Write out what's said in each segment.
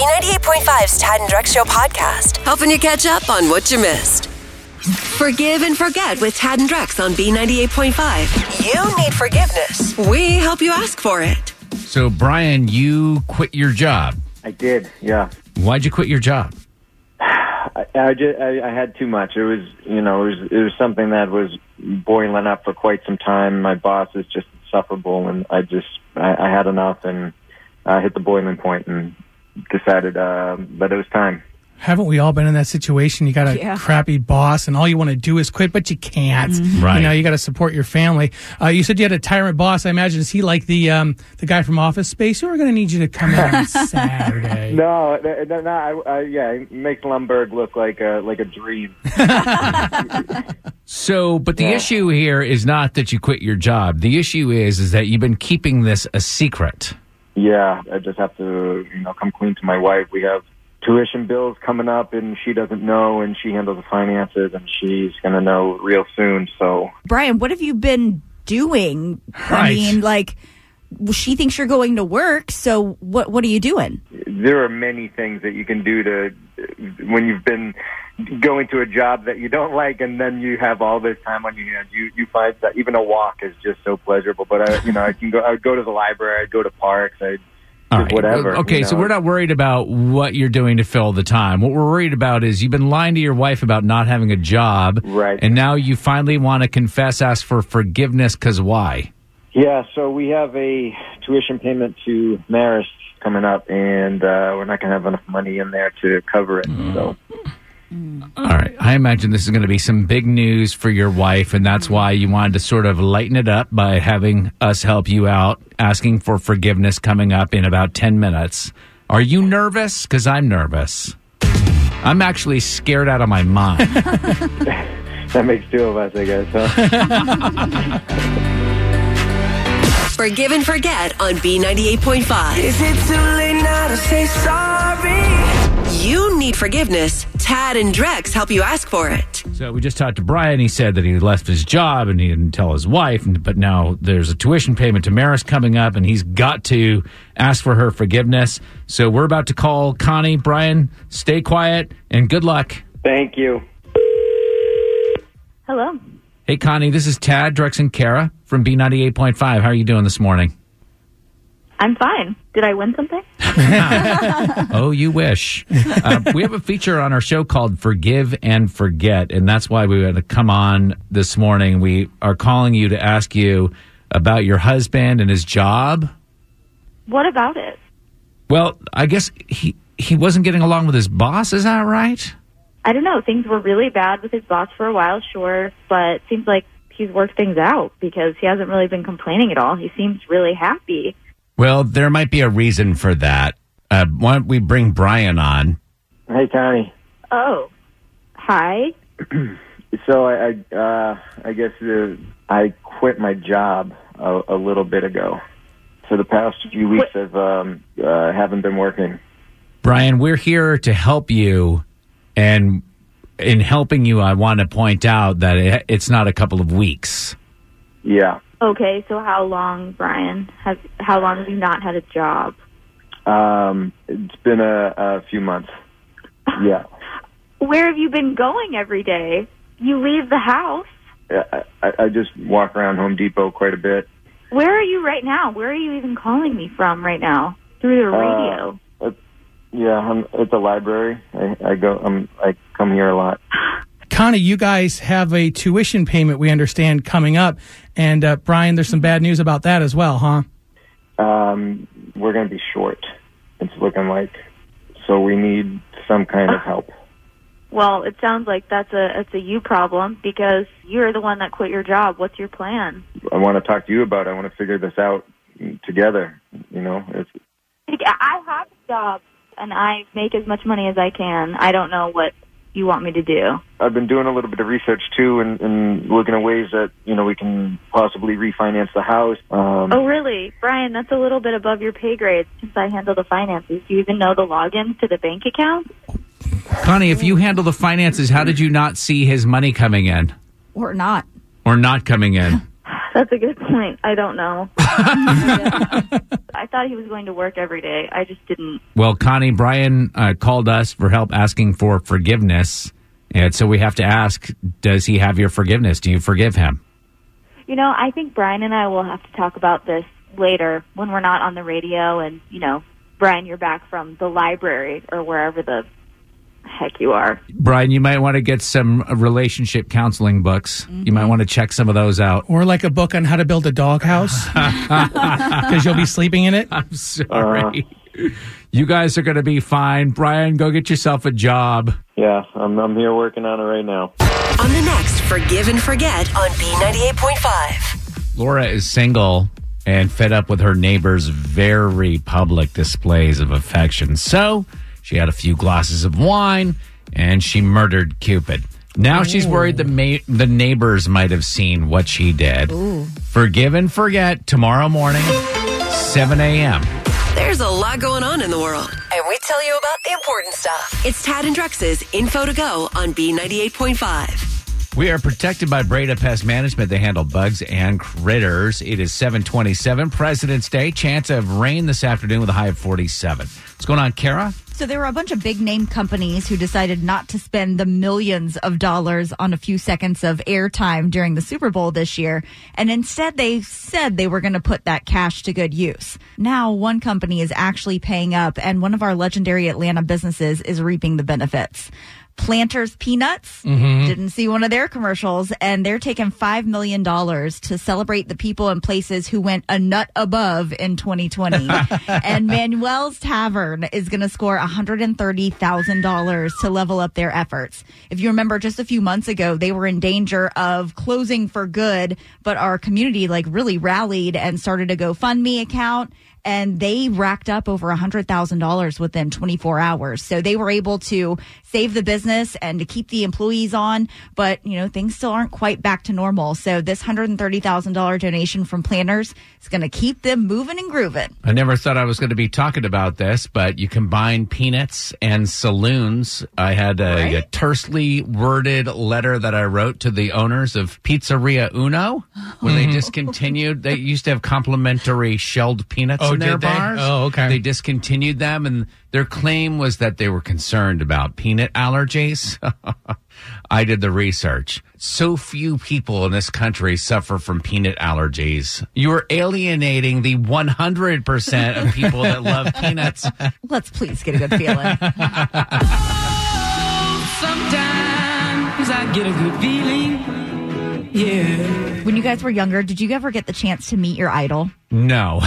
B98.5's Tad and Drex Show podcast, helping you catch up on what you missed. Forgive and forget with Tad and Drex on B98.5. You need forgiveness. We help you ask for it. So, Brian, you quit your job. I did, yeah. Why'd you quit your job? I, I, just, I, I had too much. It was, you know, it was, it was something that was boiling up for quite some time. My boss is just insufferable, and I just, I, I had enough, and I hit the boiling point, and decided uh, that it was time. Haven't we all been in that situation? You got a Yeah. crappy boss, and all you want to do is quit, but you can't. Right. You know, you got to support your family. Uh, you said you had a tyrant boss. I imagine is he like the um, the guy from Office Space? We're going to need you to come in on Saturday. No, no, no, no I, I, yeah, it makes Lumbergh look like a like a dream. So, but the Yeah. issue here is not that you quit your job. The issue is is that you've been keeping this a secret. Yeah, I just have to, you know, come clean to my wife. We have tuition bills coming up, and she doesn't know, and she handles the finances, and she's gonna know real soon. So Brian, what have you been doing? I mean, like, she thinks you're going to work, so what? What are you doing? there are many things that you can do to when you've been going to a job that you don't like and then you have all this time on your hands you you find that even a walk is just so pleasurable but i you know i can go i would go to the library i'd go to parks i'd right. whatever Okay, you so we're not worried about what you're doing to fill the time. What we're worried about is you've been lying to your wife about not having a job. Right. And now you finally want to confess, ask for forgiveness because why? Yeah so we have a tuition payment to marist coming up and uh we're not going to have enough money in there to cover it so All right. I imagine this is going to be some big news for your wife, and that's why you wanted to sort of lighten it up by having us help you out, asking for forgiveness coming up in about 10 minutes. Are you nervous? Because I'm nervous. I'm actually scared out of my mind. that makes two of us i guess huh Forgive and forget on B98.5. Is it too late now to say sorry? You need forgiveness. Tad and Drex help you ask for it. so we just talked to Brian. He said that he left his job and he didn't tell his wife, but now there's a tuition payment to Marist coming up, and he's got to ask for her forgiveness. So we're about to call Connie. Brian, stay quiet and good luck. thank you Hello. Hey, Connie, this is Tad, Drex, and Kara from B98.5. How are you doing this morning? I'm fine. Did I win something? Oh, you wish. uh, we have a feature on our show called Forgive and Forget, and that's why we had to come on this morning. We are calling you to ask you about your husband and his job. What about it? Well, I guess he he wasn't getting along with his boss. Is that right? I don't know. Things were really bad with his boss for a while, sure, but it seems like he's worked things out because he hasn't really been complaining at all. He seems really happy. Well, there might be a reason for that. Uh, why don't we bring Brian on? hey connie Oh, hi. So I, I, uh, I guess uh, I quit my job a, a little bit ago. For the past few weeks, I've um, uh, haven't been working. Brian, we're here to help you, and in helping you, I want to point out that it, it's not a couple of weeks. Yeah. Okay, so how long, Brian? Has how long have you not had a job? Um, it's been a, a few months. Yeah. Where have you been going every day? You leave the house. I, I, I just walk around Home Depot quite a bit. Where are you right now? Where are you even calling me from right now? Through the radio. Yeah, I'm at the library. I, I go. I'm, I come here a lot. Connie, you guys have a tuition payment, we understand, coming up. And uh, Brian, there's some bad news about that as well, huh? Um, we're going to be short. It's looking like. So we need some kind of help. Well, it sounds like that's a it's a you problem because you're the one that quit your job. What's your plan? I want to talk to you about. it. I want to figure this out together. You know, it's I have a job and I make as much money as I can. I don't know what you want me to do. I've been doing a little bit of research too, and, and looking at ways that you know we can possibly refinance the house. Um, Oh, really, Brian? That's a little bit above your pay grade since I handle the finances. Do you even know the logins to the bank account? Connie, if you handle the finances, how did you not see his money coming in Or not. or not coming in? That's a good point. I don't know. I thought he was going to work every day. I just didn't. Well, Connie, Brian uh, called us for help asking for forgiveness. And so we have to ask Does he have your forgiveness? Do you forgive him? You know, I think Brian and I will have to talk about this later when we're not on the radio and, you know, Brian, you're back from the library or wherever the heck you are. Brian, you might want to get some relationship counseling books. You might mm-hmm. want to check some of those out. Or like a book on how to build a doghouse because you'll be sleeping in it. I'm sorry. Uh-huh. you guys are going to be fine. Brian, go get yourself a job. Yeah, I'm I'm here working on it right now. On the next Forgive and Forget on B98.5. Laura is single and fed up with her neighbor's very public displays of affection. So she had a few glasses of wine and she murdered Cupid. Now she's worried the ma- the neighbors might have seen what she did. Forgive and forget tomorrow morning, 7 a.m. There's a lot going on in the world, and we tell you about the important stuff. It's Tad and Drex's Info to Go on B98.5. We are protected by Breda Pest Management. They handle bugs and critters. It is 727, President's Day. Chance of rain this afternoon with a high of 47. What's going on, Kara? So there were a bunch of big name companies who decided not to spend the millions of dollars on a few seconds of airtime during the Super Bowl this year. And instead they said they were going to put that cash to good use. Now one company is actually paying up and one of our legendary Atlanta businesses is reaping the benefits. Planters Peanuts mm-hmm. didn't see one of their commercials, and they're taking $5 million to celebrate the people and places who went a nut above in 2020. and Manuel's Tavern is going to score $130,000 to level up their efforts. If you remember, just a few months ago, they were in danger of closing for good, but our community like really rallied and started a GoFundMe account and they racked up over $100,000 within 24 hours. So they were able to save the business and to keep the employees on, but you know, things still aren't quite back to normal. So this $130,000 donation from Planters is going to keep them moving and grooving. I never thought I was going to be talking about this, but you combine peanuts and saloons. I had a, a tersely worded letter that I wrote to the owners of Pizzeria Uno when they discontinued. They used to have complimentary shelled peanuts Oh, Oh, in their did they? bars. Oh, okay. They discontinued them, and their claim was that they were concerned about peanut allergies. I did the research. So few people in this country suffer from peanut allergies. You're alienating the 100% of people that love peanuts. Let's please get a good feeling. Sometimes I get a good feeling. Yeah. when you guys were younger, did you ever get the chance to meet your idol? No.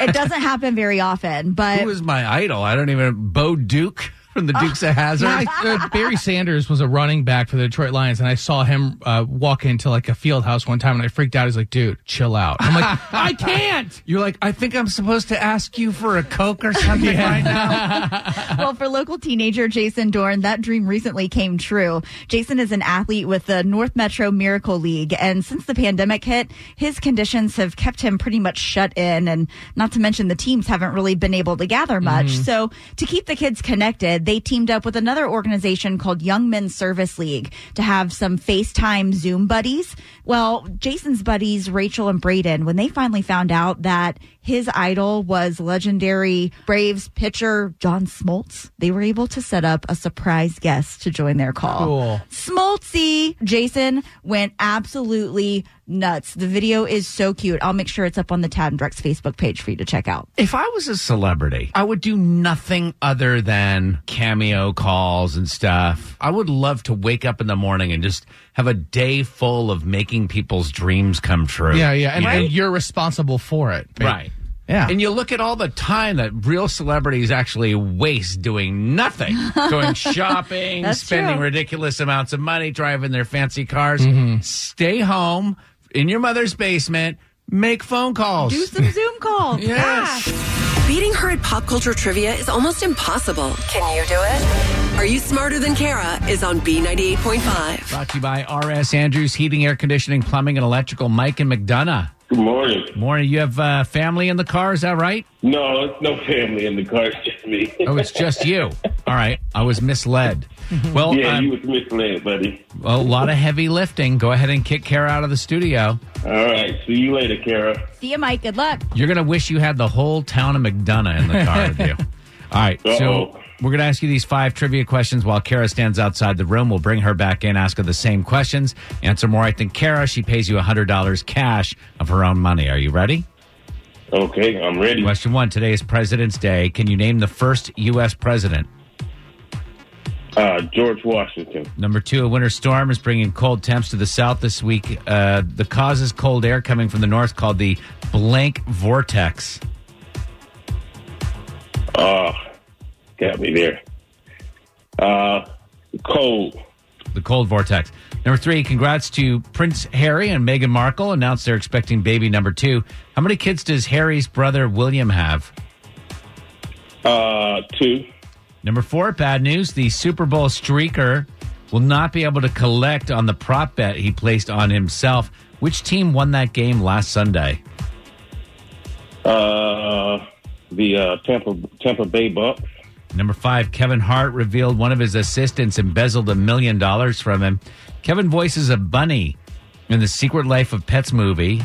It doesn't happen very often, but Who was my idol? I don't even. Bo Duke from the Dukes of Hazzard. Yeah, uh, Barry Sanders was a running back for the Detroit Lions, and I saw him uh, walk into like a field house one time, and I freaked out. He's like, "Dude, chill out." I'm like, "I can't." You're like, I think I'm supposed to ask you for a Coke or something right now. well, for local teenager Jason Dorn, that dream recently came true. Jason is an athlete with the North Metro Miracle League, and since the pandemic hit, his conditions have kept him pretty much shut in, and not to mention the teams haven't really been able to gather much. So, to keep the kids connected, they teamed up with another organization called Young Men's Service League to have some FaceTime Zoom buddies. Well, Jason's buddies, Rachel and Braden, when they finally found out that his idol was legendary Braves pitcher John Smoltz, they were able to set up a surprise guest to join their call. Cool. Smoltzy, Jason went absolutely nuts. The video is so cute. I'll make sure it's up on the Tad and Drex Facebook page for you to check out. If I was a celebrity, I would do nothing other than cameo calls and stuff. I would love to wake up in the morning and just have a day full of making people's dreams come true. Yeah, yeah, and, You know? and you're responsible for it, Right. Yeah. And you look at all the time that real celebrities actually waste doing nothing, going shopping, spending true. ridiculous amounts of money, driving their fancy cars. Mm-hmm. Stay home in your mother's basement, make phone calls. Do some Zoom calls. Yes. Beating her at pop culture trivia is almost impossible. Can you do it? Are You Smarter Than Kara is on B98.5. Brought to you by RS Andrews Heating, Air Conditioning, Plumbing, and Electrical. Mike and McDonough. Good morning. Morning. You have uh, family in the car, is that right? No, it's no family in the car. It's just me. Oh, it's just you. All right, I was misled. Well, Yeah, um, you was misled, buddy. well, a lot of heavy lifting. Go ahead and kick Kara out of the studio. All right. See you later, Kara. See you, Mike. Good luck. You're going to wish you had the whole town of McDonough in the car with you. All right, so Uh-oh. We're going to ask you these five trivia questions while Kara stands outside the room. We'll bring her back in, ask her the same questions. Answer more right than Kara. She pays you $100 cash of her own money. Are you ready? Okay, I'm ready. Question one Today is President's Day. Can you name the first U.S. president? Uh, George Washington. Number two, a winter storm is bringing cold temps to the south this week. Uh, the cause is cold air coming from the north called the blank vortex. Uh, got me there. Uh, cold. The cold vortex. Number three, congrats to Prince Harry and Meghan Markle. Announced they're expecting baby number two. How many kids does Harry's brother William have? Uh, two. Number four, bad news. The Super Bowl streaker will not be able to collect on the prop bet he placed on himself. Which team won that game last Sunday? Uh, the uh, Tampa Tampa Bay Bucks. Number five, Kevin Hart revealed one of his assistants embezzled a million dollars from him. Kevin voices a bunny in the Secret Life of Pets movie.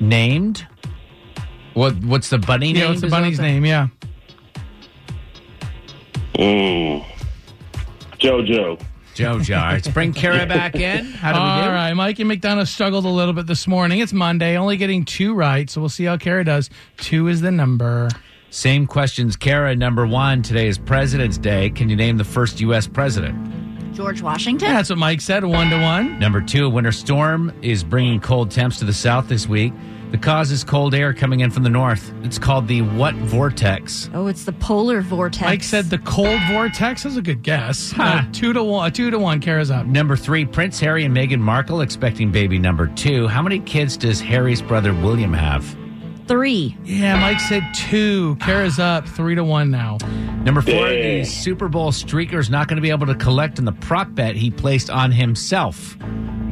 Named? What? What's the bunny name? Yeah, what's the Is that bunny's name? Yeah. Mm. JoJo. Jojo. All right, let's bring Kara back in. How do we do? All right, Mike and McDonough struggled a little bit this morning. It's Monday, only getting two right, so we'll see how Kara does. Two is the number. Same questions, Kara. Number one, today is President's Day. Can you name the first U.S. president? George Washington. That's what Mike said. One to one. Number two, a winter storm is bringing cold temps to the south this week. The cause is cold air coming in from the north. It's called the what vortex? Oh, it's the polar vortex. Mike said the cold vortex. That's a good guess. Uh, two to one. Two to one. Kara's up. Number three, Prince Harry and Meghan Markle expecting baby number two. How many kids does Harry's brother William have? Three. Yeah, Mike said two. Kara's up. Three to one now. Number four, the Super Bowl streaker is not going to be able to collect on the prop bet he placed on himself.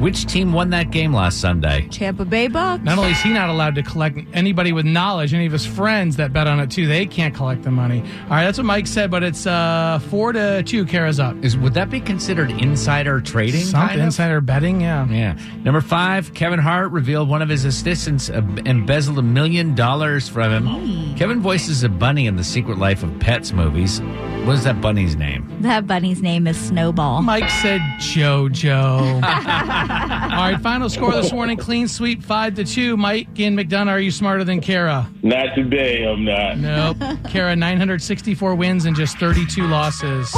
Which team won that game last Sunday? Tampa Bay Bucks. Not only is he not allowed to collect anybody with knowledge, any of his friends that bet on it too, they can't collect the money. All right, that's what Mike said, but it's uh, four to two. Kara's up. Is would that be considered insider trading? Something kind of? insider betting, yeah. Yeah. Number five, Kevin Hart revealed one of his assistants uh, embezzled a million dollars from him. Kevin voices a bunny in the Secret Life of Pets movies. What is that bunny's name? That bunny's name is Snowball. Mike said JoJo. All right, final score this morning: clean sweep, five to two. Mike and McDonough, are you smarter than Kara? Not today. I'm not. Nope. Kara, 964 wins and just 32 losses.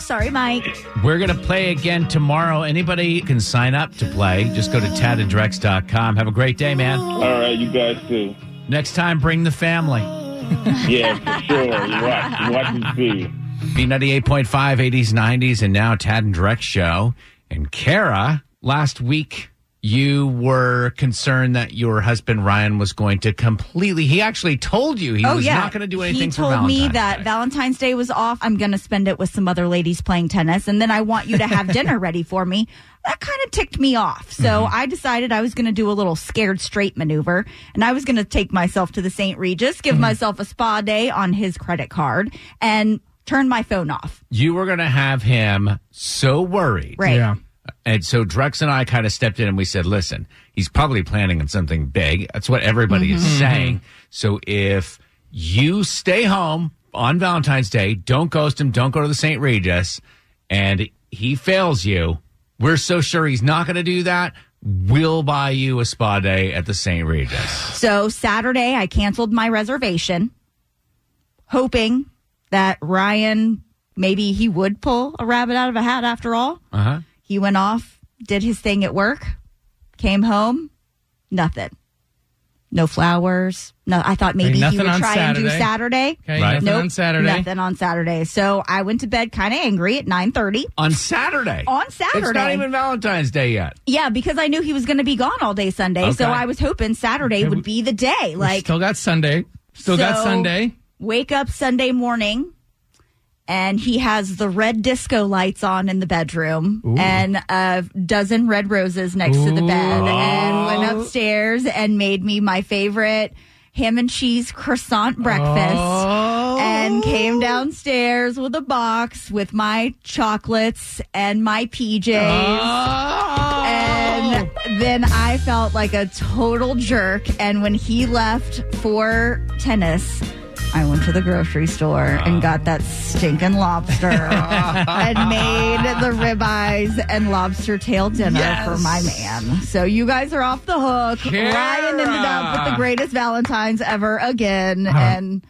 Sorry, Mike. We're going to play again tomorrow. Anybody can sign up to play. Just go to tadandrex.com. Have a great day, man. All right, you guys too. Next time, bring the family. Yeah, for sure. Watch, watch and see. B98.5, 80s, 90s, and now Tad and Drex show. And Kara, last week you were concerned that your husband Ryan was going to completely, he actually told you he oh was yeah, not going to do anything He for told Valentine's me that Day. Valentine's Day was off. I'm going to spend it with some other ladies playing tennis, and then I want you to have dinner ready for me. That kind of ticked me off. So Mm-hmm. I decided I was going to do a little scared straight maneuver, and I was going to take myself to the St. Regis, give Mm-hmm. myself a spa day on his credit card, and turn my phone off. you were going to have him so worried. Right. Yeah. And so Drex and I kind of stepped in and we said, listen, he's probably planning on something big. That's what everybody is saying. So if you stay home on Valentine's Day, don't ghost him, don't go to the St. Regis, and he fails you, we're so sure he's not going to do that. We'll buy you a spa day at the St. Regis. So Saturday, I canceled my reservation, hoping that Ryan maybe he would pull a rabbit out of a hat after all. Uh huh. He went off, did his thing at work, came home, nothing. No flowers. No, I thought maybe he would on try and do Saturday. Saturday. Okay, Right. nothing on Saturday. Nothing on Saturday. So I went to bed kind of angry at nine thirty. On Saturday. On Saturday, It's not even Valentine's Day yet. Yeah, because I knew he was going to be gone all day Sunday. So I was hoping Saturday would be the day. Like Still got Sunday. Still got Sunday. wake up Sunday morning and he has the red disco lights on in the bedroom and a dozen red roses next to the bed and went ah. upstairs and made me my favorite ham and cheese croissant breakfast. Ah. Oh. then came downstairs with a box with my chocolates and my PJs. Oh. Ah. And then I felt like a total jerk. And when he left for tennis, I went to the grocery store and ah. got that stinking lobster and made the ribeyes and lobster tail dinner Yes. for my man. So you guys are off the hook. Kara. Ryan ended up with the greatest Valentine's ever again. And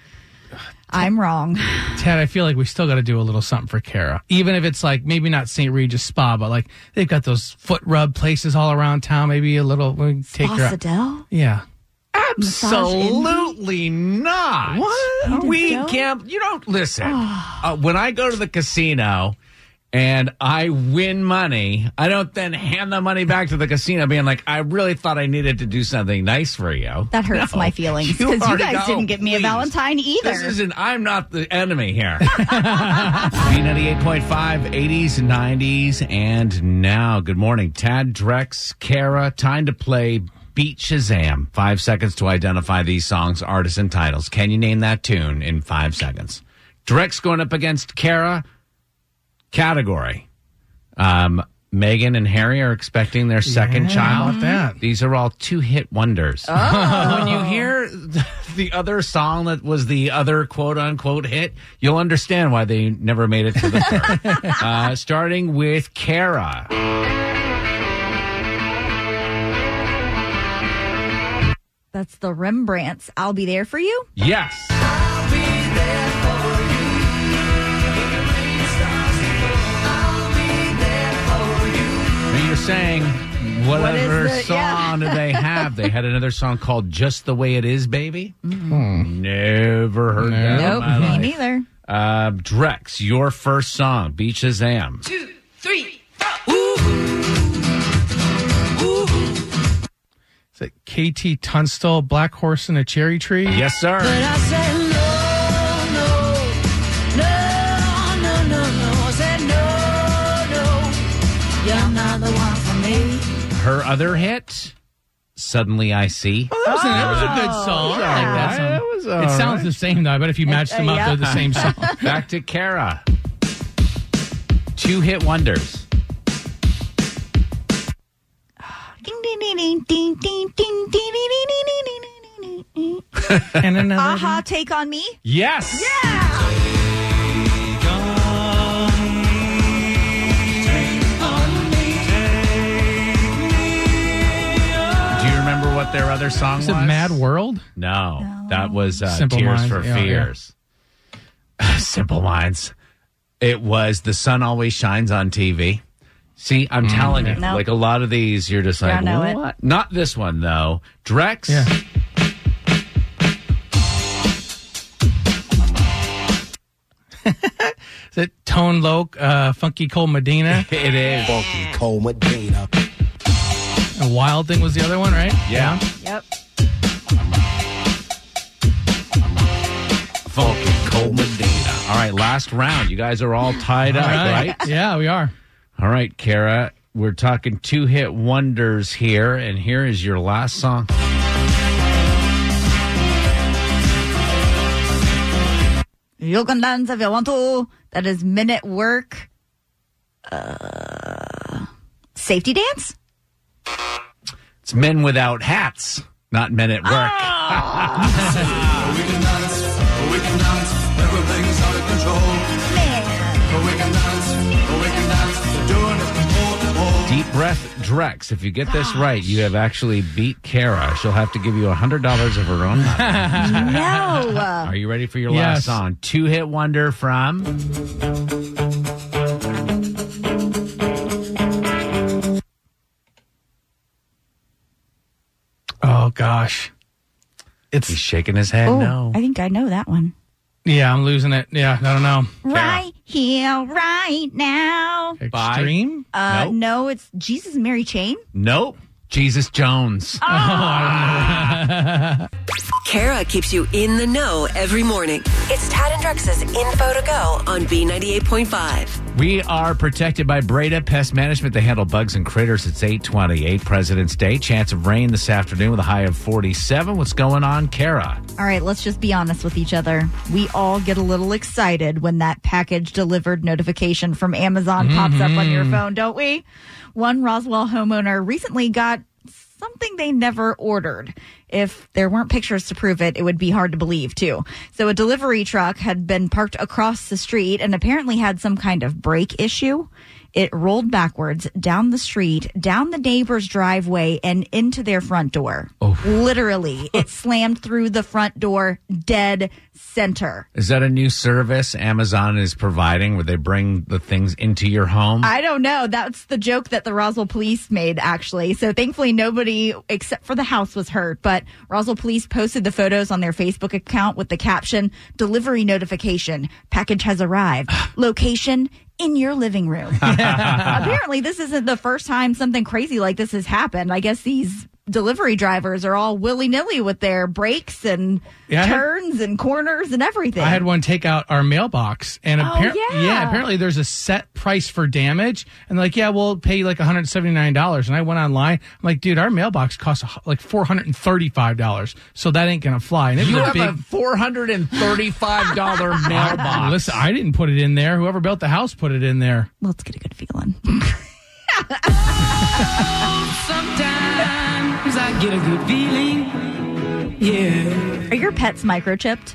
I'm wrong. Ted, I feel like we still got to do a little something for Kara. Even if it's like maybe not St. Regis Spa, but like they've got those foot rub places all around town. Maybe a little we take her. out. Passadell? Yeah. Absolutely not. What? We don't? can't. You don't listen. uh, when I go to the casino and I win money, I don't then hand the money back to the casino, being like, "I really thought I needed to do something nice for you." That hurts No. my feelings because you, guys got- didn't get me a please. Valentine either. This isn't. I'm not the enemy here. B98.5, 80s, 90s, and now. Good morning, Tad, Drex, Kara. Time to play Beat Shazam. Five seconds to identify these songs, artists, and titles. Can you name that tune in five seconds? Drex going up against Kara. Category. Um, Meghan and Harry are expecting their second Yeah, child. that? These are all two hit wonders. when you hear the other song that was the other quote unquote hit, you'll understand why they never made it to the third. uh, starting with Kara. That's the Rembrandts. I'll be there for you. Yes. Now you're saying whatever the- yeah. song do they have? They had another song called "Just the Way It Is, Baby." Never heard that. in Nope, my me life. neither. Uh, Drex, your first song, "Beaches Am." Shazam. Is it KT Tunstall, Black Horse and a Cherry Tree? Yes, sir. I said no, no, no, no, no, no. I said no, no. You're not the one for me. Her other hit, Suddenly I See. Oh, that was, a, that was a good song. I like that song. That was it alright. sounds the same though. I bet if you matched them uh, up, yeah. they're the same song. Back to Kara. Two hit wonders. and another. Aha, take on me. Yes. Yeah Do you remember what their other song Is was? it Mad World? No, that was uh, Simple Tears Minds, for yeah, yeah. Fears. Simple Minds. It was The Sun Always Shines on TV. See, I'm telling you, Nope. like a lot of these, you're just like, Yeah, I know it. what? Not this one, though. Drex. Yeah. Is it Tone Loc, uh, Funky Cold Medina, It is. Funky Cold Medina. and Wild Thing was the other one, right? Yeah. Yep. Funky Cold Medina. All right, last round. You guys are all tied up, All right? Yeah, we are. All right, Kara. We're talking two hit wonders here, and here is your last song. You can dance if you want to. That is Men at Work. Uh, safety dance. It's Men Without Hats, not Men at Work. We can dance, we can dance, everything's out of control. Breath, Drex. If you get this right, you have actually beat Kara. She'll have to give you $100 of her own money. No. Are you ready for your Yes. last song? Two hit wonder from. Oh gosh. He's It's shaking his head. Oh, no. I think I know that one. yeah, I'm losing it. Yeah, I don't know. Right here, right now. Extreme? Uh, Nope. No, it's Jesus and Mary Chain. Nope. Jesus Jones. Kara Kara keeps you in the know every morning. It's Tad and Drex's Info to Go on B98.5. We are protected by Breda Pest Management. They handle bugs and critters. It's 828 President's Day. Chance of rain this afternoon with a high of 47. What's going on, Kara? All right, let's just be honest with each other. We all get a little excited when that package delivered notification from Amazon pops up on your mm-hmm. phone, don't we? One Roswell homeowner recently got something they never ordered. If there weren't pictures to prove it, it would be hard to believe too. So a delivery truck had been parked across the street and apparently had some kind of brake issue. It rolled backwards down the street, down the neighbor's driveway, and into their front door. Oh. Literally, it slammed through the front door dead center. Is that a new service Amazon is providing where they bring the things into your home? I don't know. That's the joke that the Roswell police made, actually. So thankfully, nobody except for the house was hurt. But Roswell police posted the photos on their Facebook account with the caption Delivery notification. Package has arrived. Location in your living room. Apparently, this isn't the first time something crazy like this has happened. I guess these delivery drivers are all willy nilly with their brakes and Yeah, I had- turns and corners and everything. I had one take out our mailbox, and Oh, appar- yeah. apparently there's a set price for damage, and like, yeah, we'll pay you like 179 dollars. And I went online, I'm like, dude, our mailbox costs like 435 dollars, so that ain't gonna fly. And it you was a have big. a $435 mailbox. Listen, I didn't put it in there. Whoever built the house put it in there. Let's get a good feeling. Sometimes I get a good feeling. Yeah. Are your pets microchipped?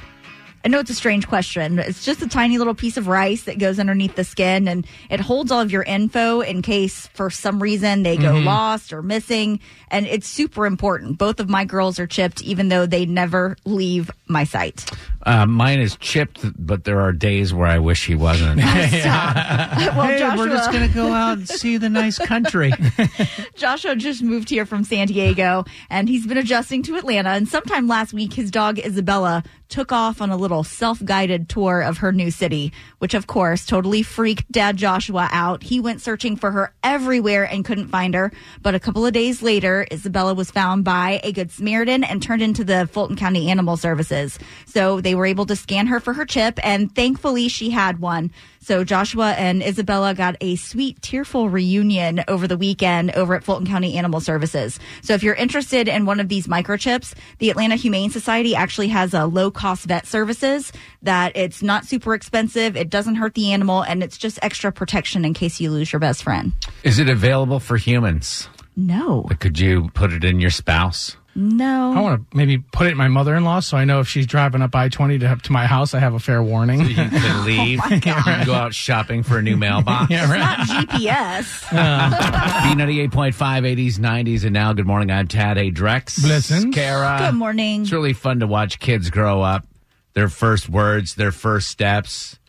I know it's a strange question. It's just a tiny little piece of rice that goes underneath the skin and it holds all of your info in case for some reason they go lost or missing. And it's super important. Both of my girls are chipped, even though they never leave my sight. Uh, mine is chipped, but there are days where I wish he wasn't. well, Joshua, to go out and see the nice country. Joshua just moved here from San Diego and he's been adjusting to Atlanta. And sometime last week, his dog Isabella took off on a little self guided tour of her new city, which of course totally freaked dad Joshua out. He went searching for her everywhere and couldn't find her. But a couple of days later, Isabella was found by a Good Samaritan and turned into the Fulton County Animal Services. So they were able to scan her for her chip and thankfully she had one. So Joshua and Isabella got a sweet, tearful reunion over the weekend over at Fulton County Animal Services. So if you're interested in one of these microchips, the Atlanta Humane Society actually has a low cost vet services that it's not super expensive. It doesn't hurt the animal and it's just extra protection in case you lose your best friend. Is it available for humans? No, Could you put it in your spouse? No. I want to maybe put it in my mother in law so I know if she's driving up I 20 to, to my house, I have a fair warning. You can leave, oh you can go out shopping for a new mailbox. yeah, right. not GPS. B98.5, 80s, 90s, and now, good morning. I'm Tad A. Drex. Blessings. Kara. Good morning. It's really fun to watch kids grow up, their first words, their first steps,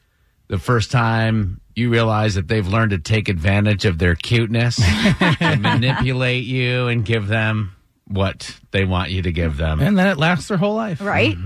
the first time you realize that they've learned to take advantage of their cuteness and manipulate you and give them what they want you to give them. And then it lasts their whole life. Right?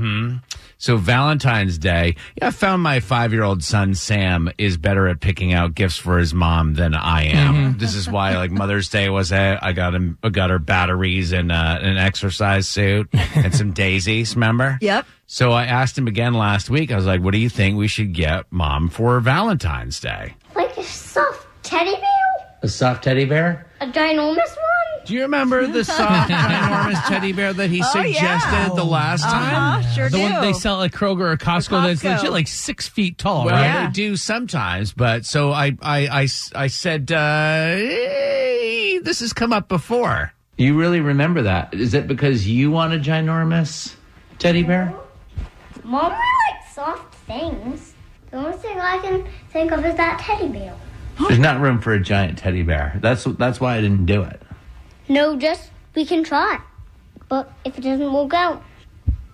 So Valentine's Day, yeah, I found my five-year-old son Sam is better at picking out gifts for his mom than I am. This is why, like Mother's Day was a, I got him, I got her batteries and uh, an exercise suit and some daisies. Remember? Yep. So I asked him again last week. I was like, "What do you think we should get mom for Valentine's Day?" Like a soft teddy bear? A soft teddy bear. A ginormous one? Do you remember the soft, ginormous teddy bear that he suggested yeah. the last time? Uh-huh, sure The do. one they sell at Kroger or Costco, that's legit like six feet tall, Well, right? they do sometimes, but so I, I, I, I said, uh, hey, this has come up before. You really remember that? Is it because you want a ginormous teddy bear? Mom I like soft things. The only thing I can think of is that teddy bear. There's not room for a giant teddy bear. That's that's why I didn't do it. No, just we can try. But if it doesn't work out,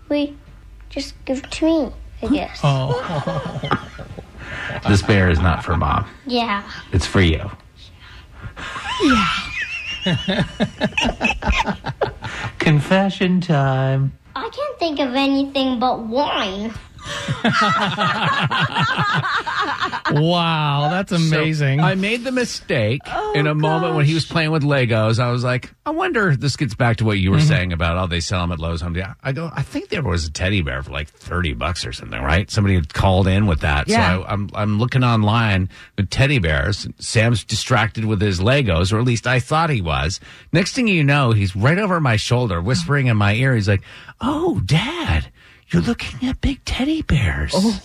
we just give it to me, I guess. Oh, This bear is not for mom. Yeah. It's for you. Yeah. Confession time. I can't think of anything but wine. wow, that's amazing. So I made the mistake oh, in a moment when he was playing with Legos. I was like, I wonder this gets back to what you were mm-hmm. saying about, oh, they sell them at Lowe's Home Depot. I go, I think there was a teddy bear for like 30 bucks or something, right? Somebody had called in with that. Yeah. So I, I'm, I'm looking online with teddy bears. Sam's distracted with his Legos, or at least I thought he was. Next thing you know, he's right over my shoulder, whispering in my ear. He's like, Oh, dad, you're looking at big teddy bears. Oh.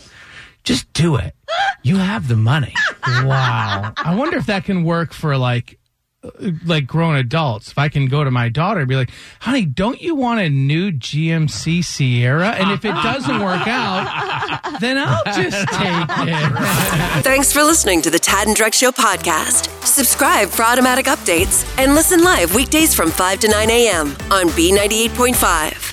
Just do it. You have the money. wow. I wonder if that can work for like uh, like grown adults. If I can go to my daughter and be like, "Honey, don't you want a new GMC Sierra?" And if it doesn't work out, then I'll just take it. Thanks for listening to the Tad and Drex Show podcast. Subscribe for automatic updates and listen live weekdays from 5 to 9 a.m. on B98.5.